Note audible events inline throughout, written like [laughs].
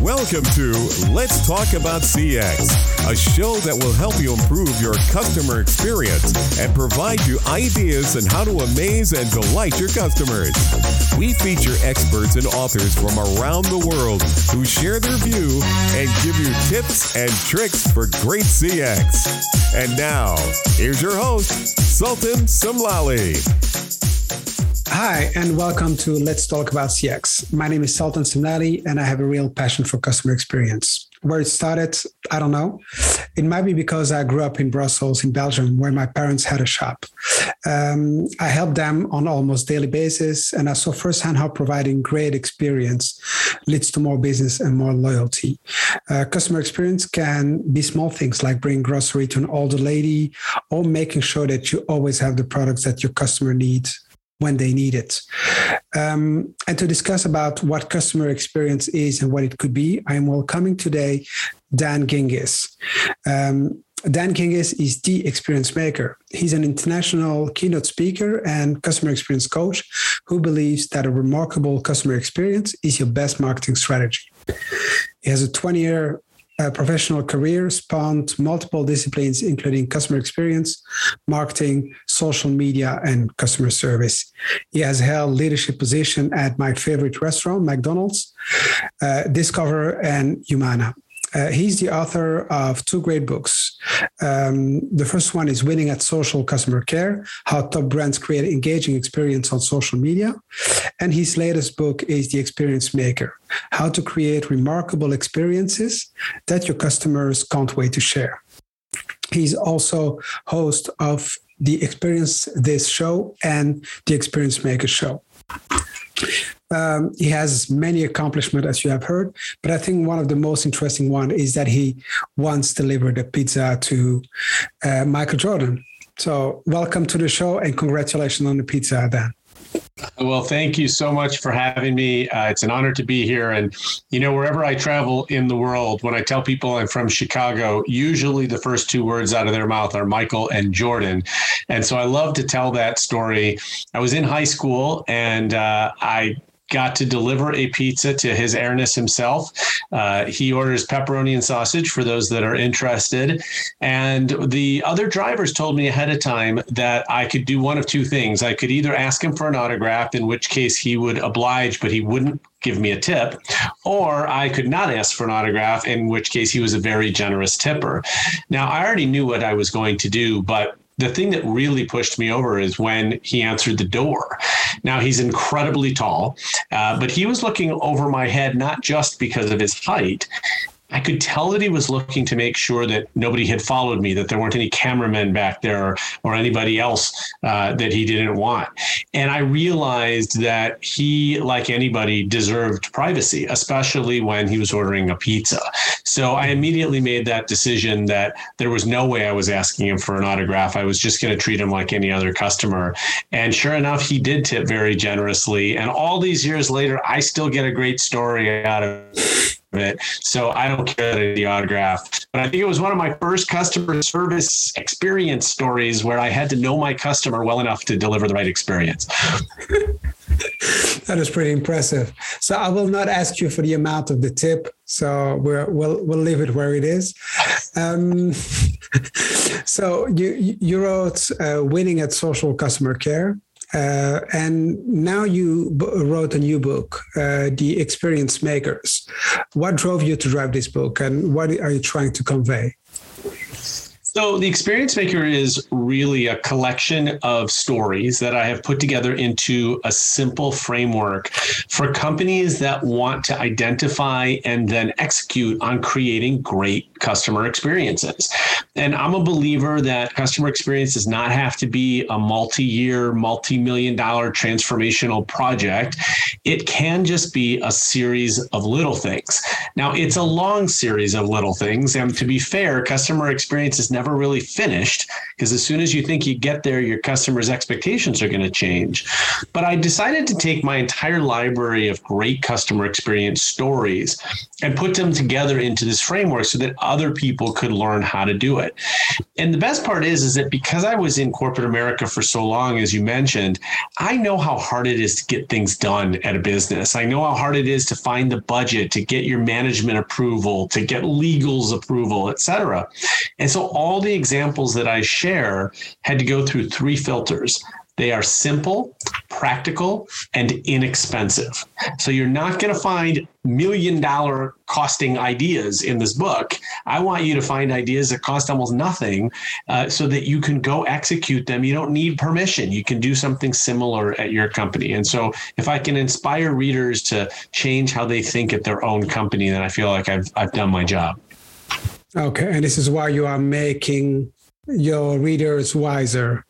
Welcome to Let's Talk About CX, a show that will help you improve your customer experience and provide you ideas on how to amaze and delight your customers. We feature experts and authors from around the world who share their view and give you tips and tricks for great CX. And now, here's your host, Sultan Samlali. Hi, and welcome to Let's Talk About CX. My name is Sultan Samlali, and I have a real passion for customer experience. Where it started, I don't know. It might be because I grew up in Brussels, in Belgium, where my parents had a shop. Um, I helped them on almost daily basis, and I saw firsthand how providing great experience leads to more business and more loyalty. Uh, customer experience can be small things like bringing grocery to an older lady, or making sure that you always have the products that your customer needs when they need it. Um, and to discuss about what customer experience is and what it could be, I am welcoming today Dan Gingiss. Um, Dan Gingiss is the experience maker. He's an international keynote speaker and customer experience coach who believes that a remarkable customer experience is your best marketing strategy. He has a 20 year uh, professional career spanned multiple disciplines, including customer experience, marketing, social media, and customer service. He has held leadership position at my favorite restaurant, McDonald's, uh, Discover, and Humana. Uh, he's the author of two great books. Um, the first one is Winning at Social Customer Care How Top Brands Create Engaging Experience on Social Media. And his latest book is The Experience Maker How to Create Remarkable Experiences That Your Customers Can't Wait to Share. He's also host of the Experience This show and the Experience Maker show. Um, he has many accomplishments, as you have heard, but I think one of the most interesting one is that he once delivered a pizza to uh, Michael Jordan. So, welcome to the show and congratulations on the pizza, Dan. Well, thank you so much for having me. Uh, it's an honor to be here. And, you know, wherever I travel in the world, when I tell people I'm from Chicago, usually the first two words out of their mouth are Michael and Jordan. And so I love to tell that story. I was in high school and uh, I got to deliver a pizza to his airness himself. Uh, he orders pepperoni and sausage for those that are interested. And the other drivers told me ahead of time that I could do one of two things. I could either ask him for an autograph, in which case he would oblige, but he wouldn't give me a tip, or I could not ask for an autograph, in which case he was a very generous tipper. Now, I already knew what I was going to do, but the thing that really pushed me over is when he answered the door. Now he's incredibly tall, uh, but he was looking over my head not just because of his height. I could tell that he was looking to make sure that nobody had followed me, that there weren't any cameramen back there or, or anybody else uh, that he didn't want. And I realized that he, like anybody, deserved privacy, especially when he was ordering a pizza. So I immediately made that decision that there was no way I was asking him for an autograph. I was just going to treat him like any other customer. And sure enough, he did tip very generously. And all these years later, I still get a great story out of it. So I don't care that the autograph. But I think it was one of my first customer service experience stories where I had to know my customer well enough to deliver the right experience. that is pretty impressive. So I will not ask you for the amount of the tip. So we're, we'll we'll leave it where it is. Um, [laughs] so you you wrote uh, "Winning at Social Customer Care," Uh, and now you b- wrote a new book, uh, The Experience Makers. What drove you to write this book and what are you trying to convey? So, The Experience Maker is really a collection of stories that I have put together into a simple framework for companies that want to identify and then execute on creating great customer experiences. And I'm a believer that customer experience does not have to be a multi year, multi million dollar transformational project. It can just be a series of little things. Now, it's a long series of little things. And to be fair, customer experience is never never really finished because as soon as you think you get there, your customers' expectations are going to change. But I decided to take my entire library of great customer experience stories and put them together into this framework so that other people could learn how to do it. And the best part is, is that because I was in corporate America for so long, as you mentioned, I know how hard it is to get things done at a business. I know how hard it is to find the budget, to get your management approval, to get legal's approval, et cetera. And so all the examples that I share had to go through three filters. They are simple, practical, and inexpensive. So you're not going to find million dollar costing ideas in this book. I want you to find ideas that cost almost nothing uh, so that you can go execute them. You don't need permission. You can do something similar at your company. And so if I can inspire readers to change how they think at their own company, then I feel like I've, I've done my job. Okay. And this is why you are making your readers wiser.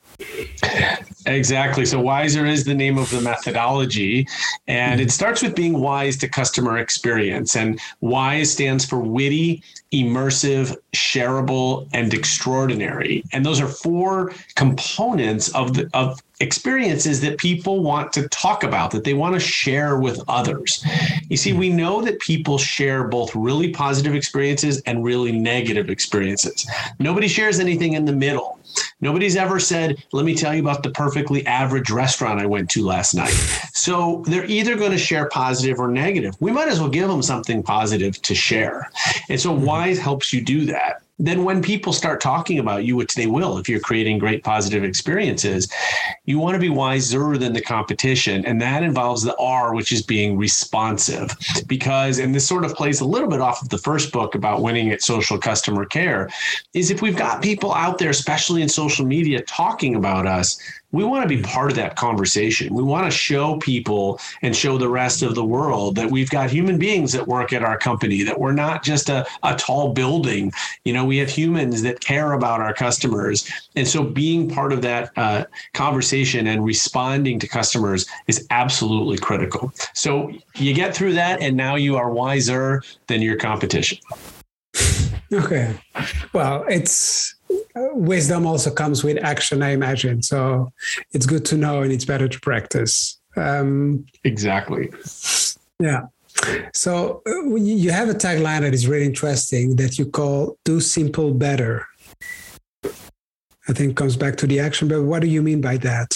Exactly. So Wiser is the name of the methodology. And it mm-hmm. starts with being wise to customer experience. And WISE stands for witty, immersive, shareable, and extraordinary. And those are four components of the of experiences that people want to talk about, that they want to share with others. You see, we mm-hmm. know that people share both really positive experiences and really negative experiences. Nobody shares anything in the middle. Nobody's ever said, let me tell you about the perfectly average restaurant I went to last night. So they're either going to share positive or negative. We might as well give them something positive to share. And so mm-hmm. WISE helps you do that then when people start talking about you, which they will if you're creating great positive experiences, you want to be wiser than the competition. And that involves the R, which is being responsive. Because, and this sort of plays a little bit off of the first book about winning at social customer care, is if we've got people out there, especially in social media, talking about us, we want to be part of that conversation. We want to show people and show the rest of the world that we've got human beings that work at our company, that we're not just a, a tall building. You know, we have humans that care about our customers. And so being part of that uh, conversation and responding to customers is absolutely critical. So you get through that, and now you are wiser than your competition. [laughs] Okay. Well, it's wisdom also comes with action, I imagine. So it's good to know and it's better to practice. Um, exactly. Yeah. So uh, you have a tagline that is really interesting that you call "Do Simple Better." I think comes back to the action, but what do you mean by that?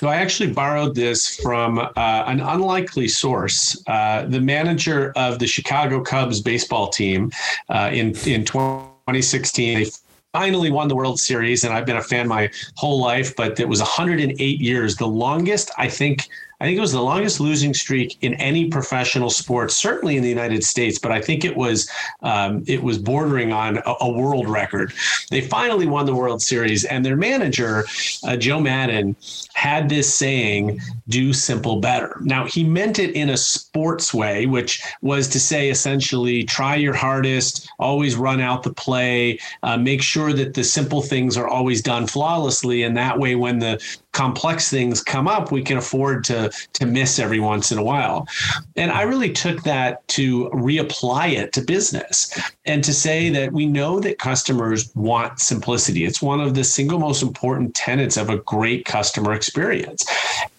So I actually borrowed this from uh, an unlikely source. Uh, the manager of the Chicago Cubs baseball team uh, in in 2016, they finally won the World Series, and I've been a fan my whole life. But it was 108 years, the longest I think I think it was the longest losing streak in any professional sport, certainly in the United States. But I think it was um, it was bordering on a, a, world record. They finally won the World Series, and their manager uh, Joe Maddon had this saying, "Do simple better." Now he meant it in a sports way, which was to say essentially, try your hardest, always run out the play, uh, make sure that the simple things are always done flawlessly, and that way, when the complex things come up, we can afford to to miss every once in a while. And I really took that to reapply it to business and to say that we know that customers want simplicity. It's one of the single most important tenets of a great customer experience.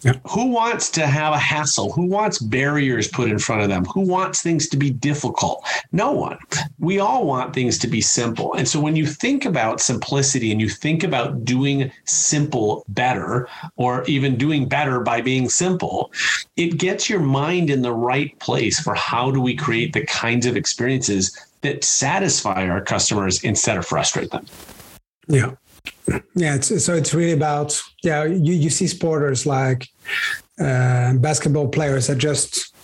Yeah. Who wants to have a hassle? Who wants barriers put in front of them? Who wants things to be difficult? No one. We all want things to be simple. And so when you think about simplicity and you think about doing simple better, or even doing better by being simple, it gets your mind in the right place for how do we create the kinds of experiences that satisfy our customers instead of frustrate them. Yeah. Yeah, it's, so it's really about yeah. You you see sporters like uh, basketball players that just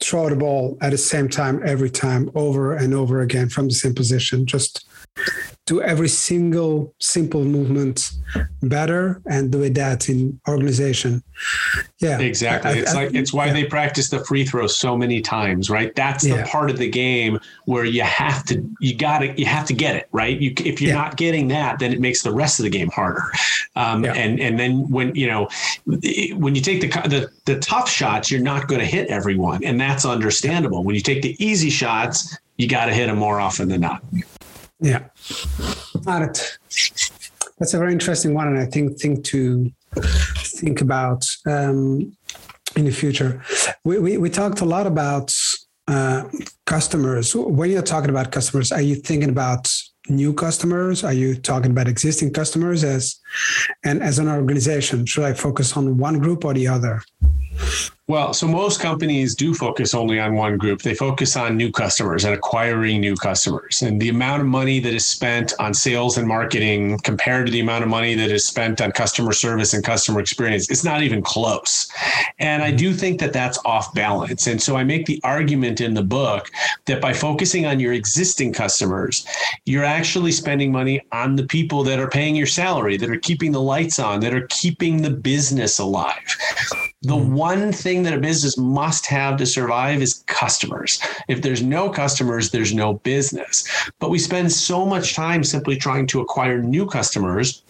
throw the ball at the same time every time, over and over again from the same position. Just do every single simple movement better and do it that in organization. Yeah. Exactly. I, it's I, like it's why yeah. they practice the free throw so many times right? That's the yeah. part of the game where you have to you gotta you have to get it right? You if you're yeah. not getting that then it makes the rest of the game harder. Um, and and then when you know when you take the, the the tough shots you're not going to hit everyone and that's understandable. When you take the easy shots you got to hit them more often than not Yeah. That, that's a very interesting one, and I think think to think about um, in the future. We, we, we talked a lot about uh, customers. When you're talking about customers, are you thinking about new customers? Are you talking about existing customers? As and as an organization, should I focus on one group or the other? Well, so most companies do focus only on one group. They focus on new customers and acquiring new customers. And the amount of money that is spent on sales and marketing compared to the amount of money that is spent on customer service and customer experience, it's not even close. And I mm-hmm. do think that that's off balance. And so I make the argument in the book that by focusing on your existing customers, you're actually spending money on the people that are paying your salary, that are keeping the lights on, that are keeping the business alive. The mm-hmm. one thing thing that a business must have to survive is customers. If there's no customers, there's no business. But we spend so much time simply trying to acquire new customers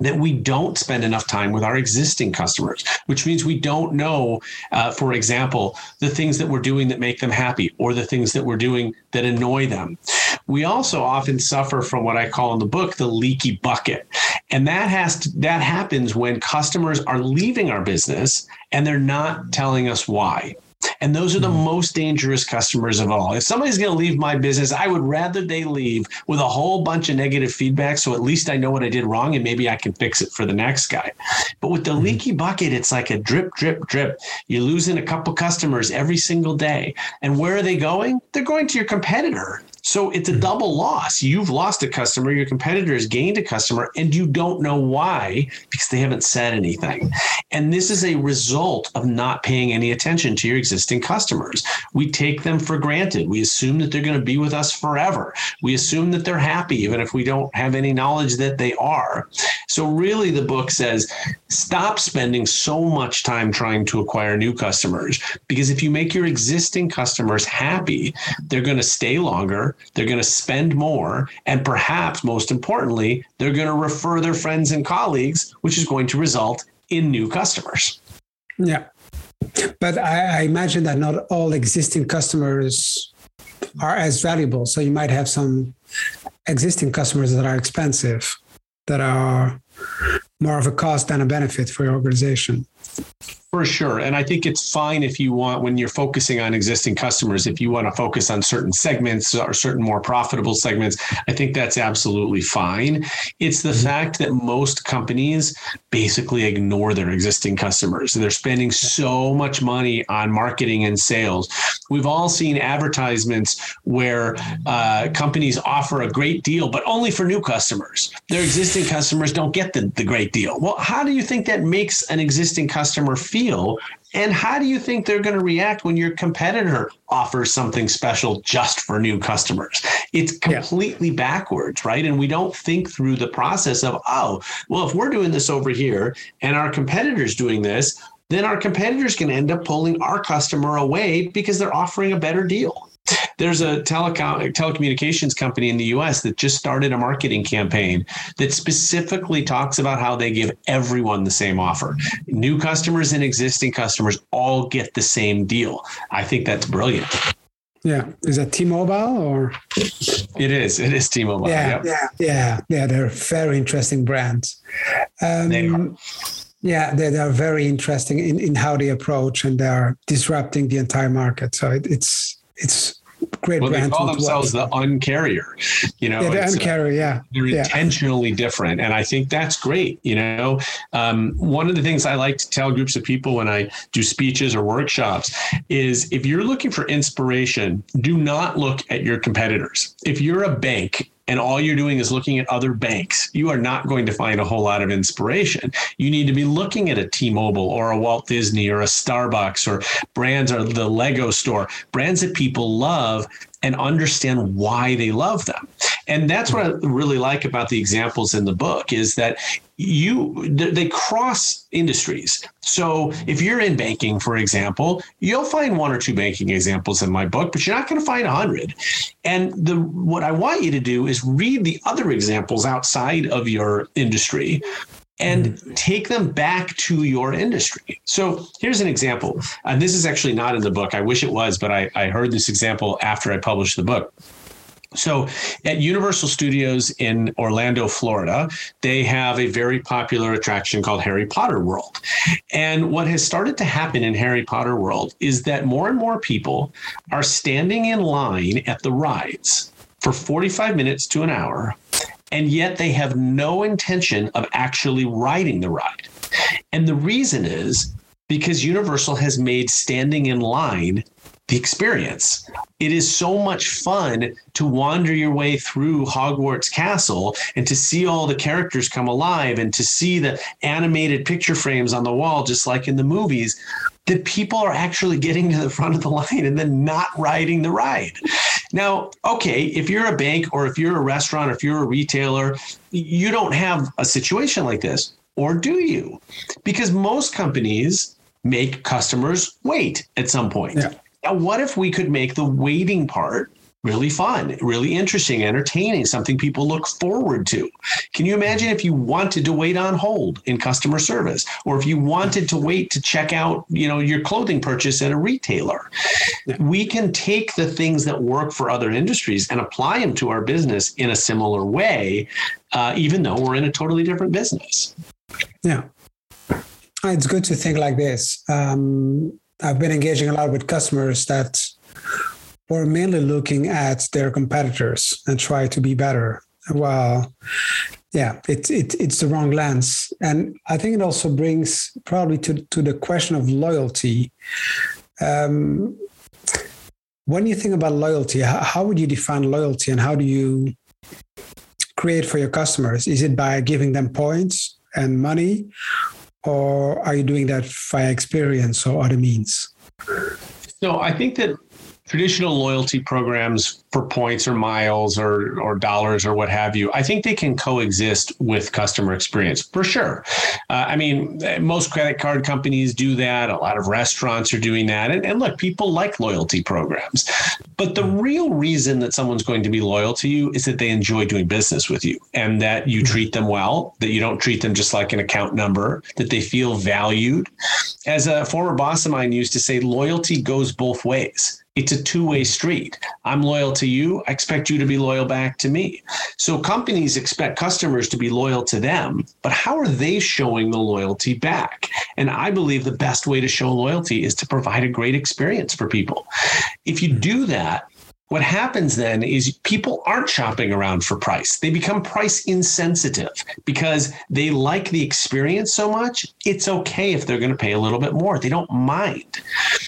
that we don't spend enough time with our existing customers, which means we don't know, uh, for example, the things that we're doing that make them happy or the things that we're doing that annoy them. We also often suffer from what I call in the book the leaky bucket. And that has to, that happens when customers are leaving our business and they're not telling us why. And those are the hmm. most dangerous customers of all. If somebody's going to leave my business, I would rather they leave with a whole bunch of negative feedback. So at least I know what I did wrong and maybe I can fix it for the next guy. But with the hmm. leaky bucket, it's like a drip, drip, drip. You're losing a couple customers every single day. And where are they going? They're going to your competitor. So it's a hmm. double loss. You've lost a customer, your competitor has gained a customer, and you don't know why because they haven't said anything. And this is a result of not paying any attention to your existing customers. We take them for granted. We assume that they're going to be with us forever. We assume that they're happy, even if we don't have any knowledge that they are. So, really, the book says stop spending so much time trying to acquire new customers because if you make your existing customers happy, they're going to stay longer they're going to spend more. And perhaps most importantly, they're going to refer their friends and colleagues, which is going to result in new customers. Yeah. But I, I imagine that not all existing customers are as valuable. So you might have some existing customers that are expensive, that are more of a cost than a benefit for your organization. For sure. And I think it's fine if you want, when you're focusing on existing customers, if you want to focus on certain segments or certain more profitable segments, I think that's absolutely fine. It's the mm-hmm. fact that most companies basically ignore their existing customers. They're spending so much money on marketing and sales. We've all seen advertisements where uh, companies offer a great deal, but only for new customers. Their existing customers don't get the, the great deal. Well, how do you think that makes an existing customer feel? feel and how do you think they're going to react when your competitor offers something special just for new customers? It's completely yeah. backwards, right? And we don't think through the process of, oh, well, if we're doing this over here and our competitor's doing this, then our competitors can end up pulling our customer away because they're offering a better deal. There's a telecom telecommunications company in the US that just started a marketing campaign that specifically talks about how they give everyone the same offer. New customers and existing customers all get the same deal. I think that's brilliant. Yeah. Is that T-Mobile or? It is. It is T-Mobile. Yeah. Yep. Yeah. Yeah. Yeah. They're very interesting brands. Um, they are. Yeah, they, they are very interesting in, in how they approach and they are disrupting the entire market. So it, it's it's great well, they call themselves the uncarrier you know yeah, the uh, uncarrier yeah they're yeah. intentionally different and i think that's great you know? Um, one of the things i like to tell groups of people when i do speeches or workshops is if you're looking for inspiration do not look at your competitors. If you're a bank and all you're doing is looking at other banks, you are not going to find a whole lot of inspiration. You need to be looking at a T-Mobile or a Walt Disney or a Starbucks or brands or the Lego store, brands that people love and understand why they love them. And that's what I really like about the examples in the book is that you they cross industries. So if you're in banking, for example, you'll find one or two banking examples in my book, but you're not going to find a hundred. And the what I want you to do is read the other examples outside of your industry and mm-hmm. take them back to your industry. So here's an example. And this is actually not in the book. I wish it was, but I, I heard this example after I published the book. So at Universal Studios in Orlando, Florida, they have a very popular attraction called Harry Potter World. And what has started to happen in Harry Potter World is that more and more people are standing in line at the rides for 45 minutes to an hour, and yet they have no intention of actually riding the ride. And the reason is because Universal has made standing in line the experience. It is so much fun to wander your way through Hogwarts Castle and to see all the characters come alive and to see the animated picture frames on the wall, just like in the movies, that people are actually getting to the front of the line and then not riding the ride. Now, okay, if you're a bank or if you're a restaurant or if you're a retailer, you don't have a situation like this. Or do you? Because most companies make customers wait at some point. Yeah. Now, what if we could make the waiting part really fun, really interesting, entertaining, something people look forward to. Can you imagine if you wanted to wait on hold in customer service or if you wanted to wait to check out, you know, your clothing purchase at a retailer? We can take the things that work for other industries and apply them to our business in a similar way, uh, even though we're in a totally different business. Yeah. It's good to think like this. Um, I've been engaging a lot with customers that were mainly looking at their competitors and try to be better. Well, yeah, it's it, it's the wrong lens, and I think it also brings probably to to the question of loyalty. Um, when you think about loyalty, how, how would you define loyalty, and how do you create for your customers? Is it by giving them points and money, or are you doing that via experience or other means? So I think that traditional loyalty programs for points or miles or or dollars or what have you, I think they can coexist with customer experience for sure. Uh, I mean, most credit card companies do that. A lot of restaurants are doing that. And, and look, people like loyalty programs. But the real reason that someone's going to be loyal to you is that they enjoy doing business with you and that you treat them well, that you don't treat them just like an account number, that they feel valued. As a former boss of mine used to say, loyalty goes both ways it's a two-way street. I'm loyal to you. I expect you to be loyal back to me. So companies expect customers to be loyal to them, but how are they showing the loyalty back? And I believe the best way to show loyalty is to provide a great experience for people. If you do that, what happens then is people aren't shopping around for price. They become price insensitive because they like the experience so much. It's okay if they're going to pay a little bit more. They don't mind.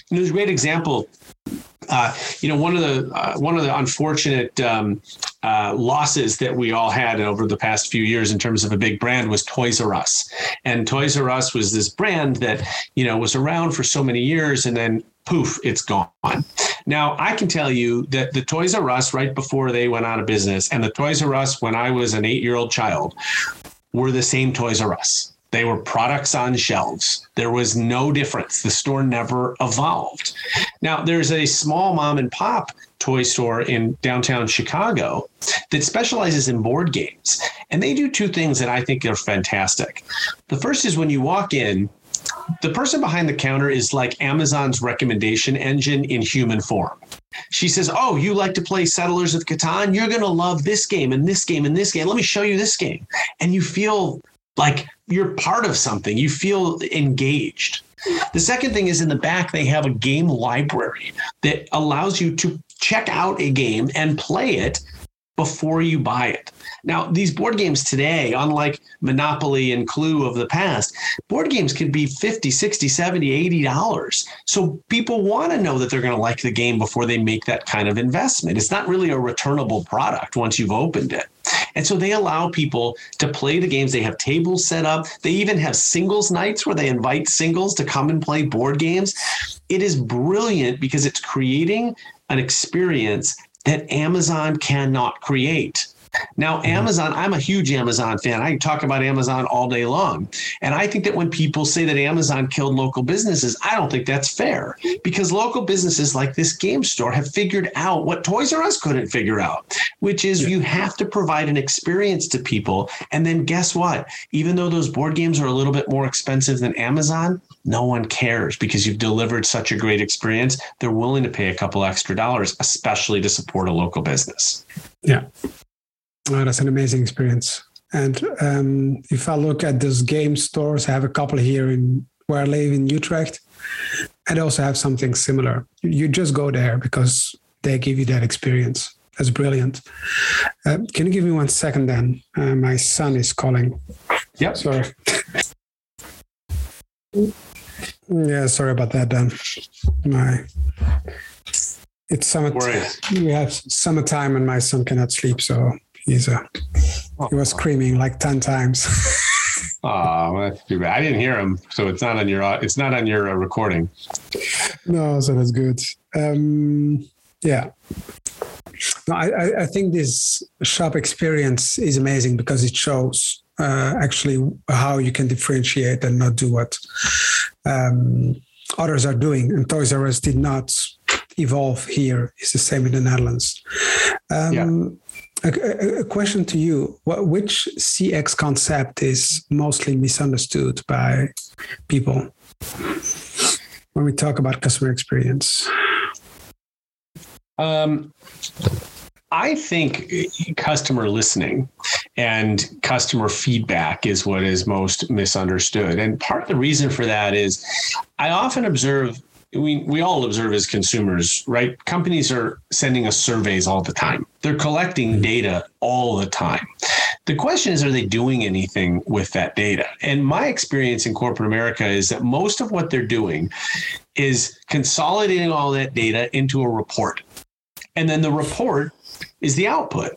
And there's a great example uh, you know, one of the uh, one of the unfortunate um, uh, losses that we all had over the past few years in terms of a big brand was Toys R Us, and Toys R Us was this brand that you know was around for so many years, and then poof, it's gone. Now I can tell you that the Toys R Us right before they went out of business, and the Toys R Us when I was an eight-year-old child, were the same Toys R Us. They were products on shelves. There was no difference. The store never evolved. Now, there's a small mom and pop toy store in downtown Chicago that specializes in board games. And they do two things that I think are fantastic. The first is when you walk in, the person behind the counter is like Amazon's recommendation engine in human form. She says, Oh, you like to play Settlers of Catan? You're going to love this game and this game and this game. Let me show you this game. And you feel like you're part of something. You feel engaged. The second thing is in the back, they have a game library that allows you to check out a game and play it before you buy it. Now, these board games today, unlike Monopoly and Clue of the past, board games can be 50, 60, 70, 80 dollars. So people want to know that they're going to like the game before they make that kind of investment. It's not really a returnable product once you've opened it. And so they allow people to play the games. They have tables set up. They even have singles nights where they invite singles to come and play board games. It is brilliant because it's creating an experience that Amazon cannot create. Now, mm-hmm. Amazon, I'm a huge Amazon fan. I talk about Amazon all day long. And I think that when people say that Amazon killed local businesses, I don't think that's fair because local businesses like this game store have figured out what Toys R Us couldn't figure out, which is yeah. you have to provide an experience to people. And then guess what? Even though those board games are a little bit more expensive than Amazon, no one cares because you've delivered such a great experience. They're willing to pay a couple extra dollars, especially to support a local business. Yeah. Oh, that's an amazing experience. And um, if I look at those game stores, I have a couple here in where I live in Utrecht, and also have something similar. You just go there because they give you that experience. That's brilliant. Uh, can you give me one second then? Uh, my son is calling. Yep. Sorry. yeah, sorry about that, Dan. My it's summer. We have summertime, and my son cannot sleep, so he's uh, he was screaming like ten times. [laughs] Oh, that's too bad. I didn't hear him, so it's not on your it's not on your uh, recording. No, so that's good. Um, yeah. No, I, I think this shop experience is amazing because it shows uh, actually how you can differentiate and not do what um, others are doing. And Toys R Us did not evolve here. It's the same in the Netherlands. Um, yeah. A, a, question to you: what, Which CX concept is mostly misunderstood by people when we talk about customer experience? Um, I think customer listening and customer feedback is what is most misunderstood. And part of the reason for that is I often observe we, we all observe as consumers, right? Companies are sending us surveys all the time. They're collecting mm-hmm. data all the time. The question is, are they doing anything with that data? And my experience in corporate America is that most of what they're doing is consolidating all that data into a report. And then the report is the output.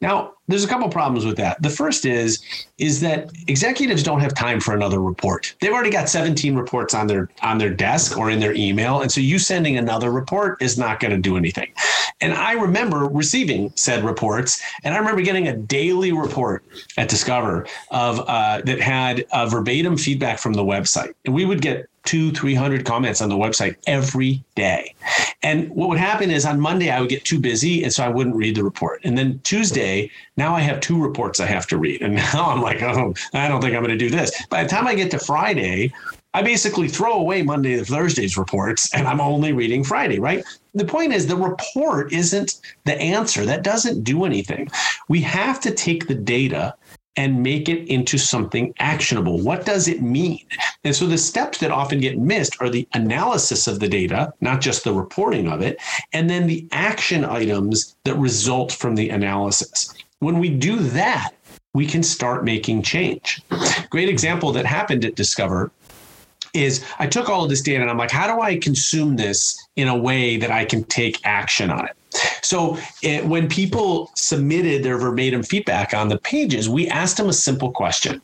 Now, there's a couple problems with that. The first is is that executives don't have time for another report. They've already got 17 reports on their on their desk or in their email, and so you sending another report is not going to do anything. And I remember receiving said reports, and I remember getting a daily report at Discover of uh, that had a verbatim feedback from the website, and we would get two, 300 comments on the website every day. And what would happen is on Monday, I would get too busy. And so I wouldn't read the report. And then Tuesday, now I have two reports I have to read. And [laughs] now I'm like, oh, I don't think I'm going to do this. By the time I get to Friday, I basically throw away Monday to Thursday's reports and I'm only reading Friday, right? The point is, the report isn't the answer. That doesn't do anything. We have to take the data and make it into something actionable. What does it mean? And so the steps that often get missed are the analysis of the data, not just the reporting of it, and then the action items that result from the analysis. When we do that, we can start making change. Great example that happened at Discover is I took all of this data and I'm like, how do I consume this in a way that I can take action on it? So it, when people submitted their verbatim feedback on the pages, we asked them a simple question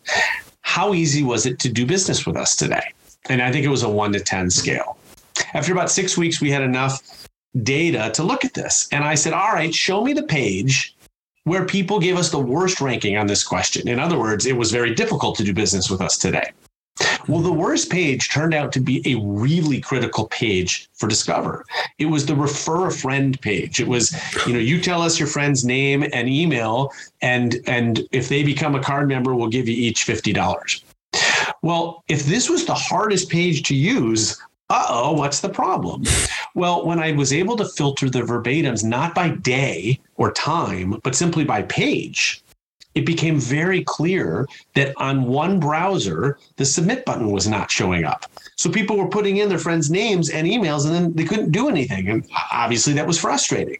How easy was it to do business with us today? And I think it was a one to 10 scale. After about six weeks, we had enough data to look at this. And I said, All right, show me the page where people gave us the worst ranking on this question. In other words, it was very difficult to do business with us today. Well, the worst page turned out to be a really critical page for Discover. It was the refer a friend page. It was, you know, you tell us your friend's name and email, and and if they become a card member, we'll give you each fifty dollars. Well, if this was the hardest page to use, uh oh, what's the problem? Well, when I was able to filter the verbatims not by day or time, but simply by page, it became very clear that on one browser, the submit button was not showing up. So people were putting in their friends' names and emails, and then they couldn't do anything. And obviously, that was frustrating.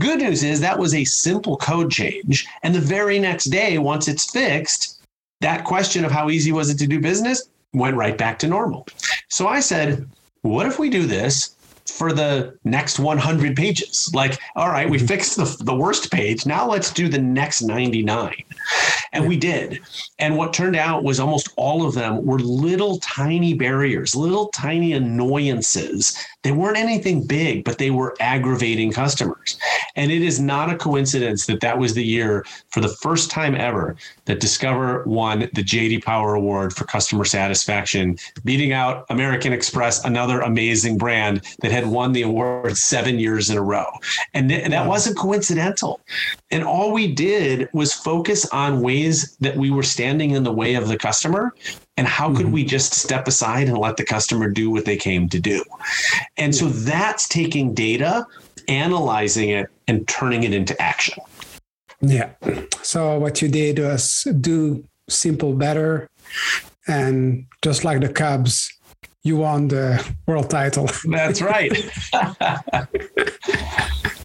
Good news is that was a simple code change. And the very next day, once it's fixed, that question of how easy was it to do business went right back to normal. So I said, what if we do this for the next 100 pages. Like, all right, we mm-hmm. fixed the, the worst page. Now let's do the next 99. And we did. And what turned out was almost all of them were little tiny barriers, little tiny annoyances. They weren't anything big, but they were aggravating customers. And it is not a coincidence that that was the year for the first time ever that Discover won the JD Power Award for customer satisfaction, beating out American Express, another amazing brand that had won the award seven years in a row. And, th- that wasn't coincidental. And all we did was focus on ways that we were standing in the way of the customer And how could mm-hmm. we just step aside and let the customer do what they came to do? And so that's taking data, analyzing it, and turning it into action. Yeah. So what you did was do simple better. And just like the Cubs, you won the world title. That's right. [laughs] [laughs]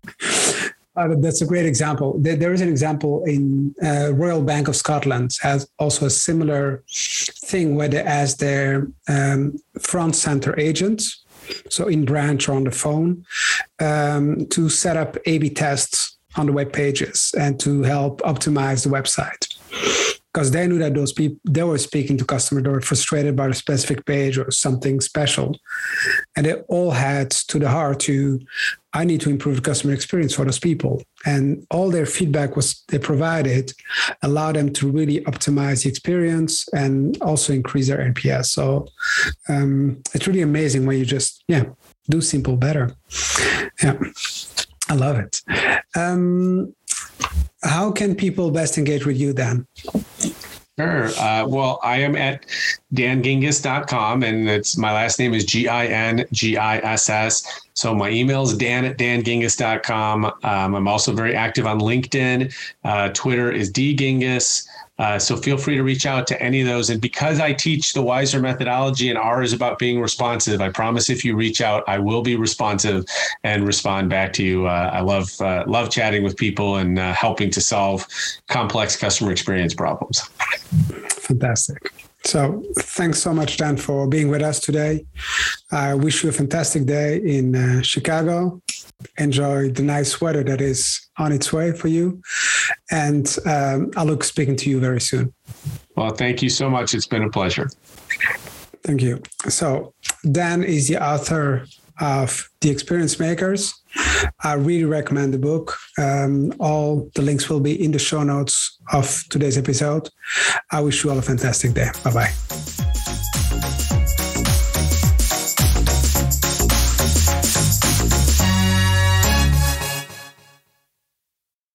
Uh, that's a great example. There, there is an example in uh, Royal Bank of Scotland has also a similar thing where they ask their um, front center agents, so in branch or on the phone, um, to set up A/B tests on the web pages and to help optimize the website because they knew that those people they were speaking to customers they were frustrated by a specific page or something special. And they all had to the heart to i need to improve the customer experience for those people. And all their feedback was they provided allowed them to really optimize the experience and also increase their nps so um, it's really amazing when you just yeah do simple better. Yeah. I love it. Um, how can people best engage with you then? Sure. Uh, well, I am at dangingiss.com and it's my last name is G I N G I S S. So my email is dan at dangingiss.com. Um, I'm also very active on LinkedIn. Uh, Twitter is dgingiss. Uh, so feel free to reach out to any of those. And because I teach the Wiser methodology and R is about being responsive, I promise if you reach out, I will be responsive and respond back to you. Uh, I love uh, love chatting with people and uh, helping to solve complex customer experience problems. Fantastic. So thanks so much, Dan, for being with us today. I wish you a fantastic day in uh, Chicago. Enjoy the nice weather that is on its way for you. And um, I look speaking to you very soon. Well, thank you so much. It's been a pleasure. Thank you. So, Dan is the author of The Experience Makers. I really recommend the book. Um, all the links will be in the show notes of today's episode. I wish you all a fantastic day. Bye bye.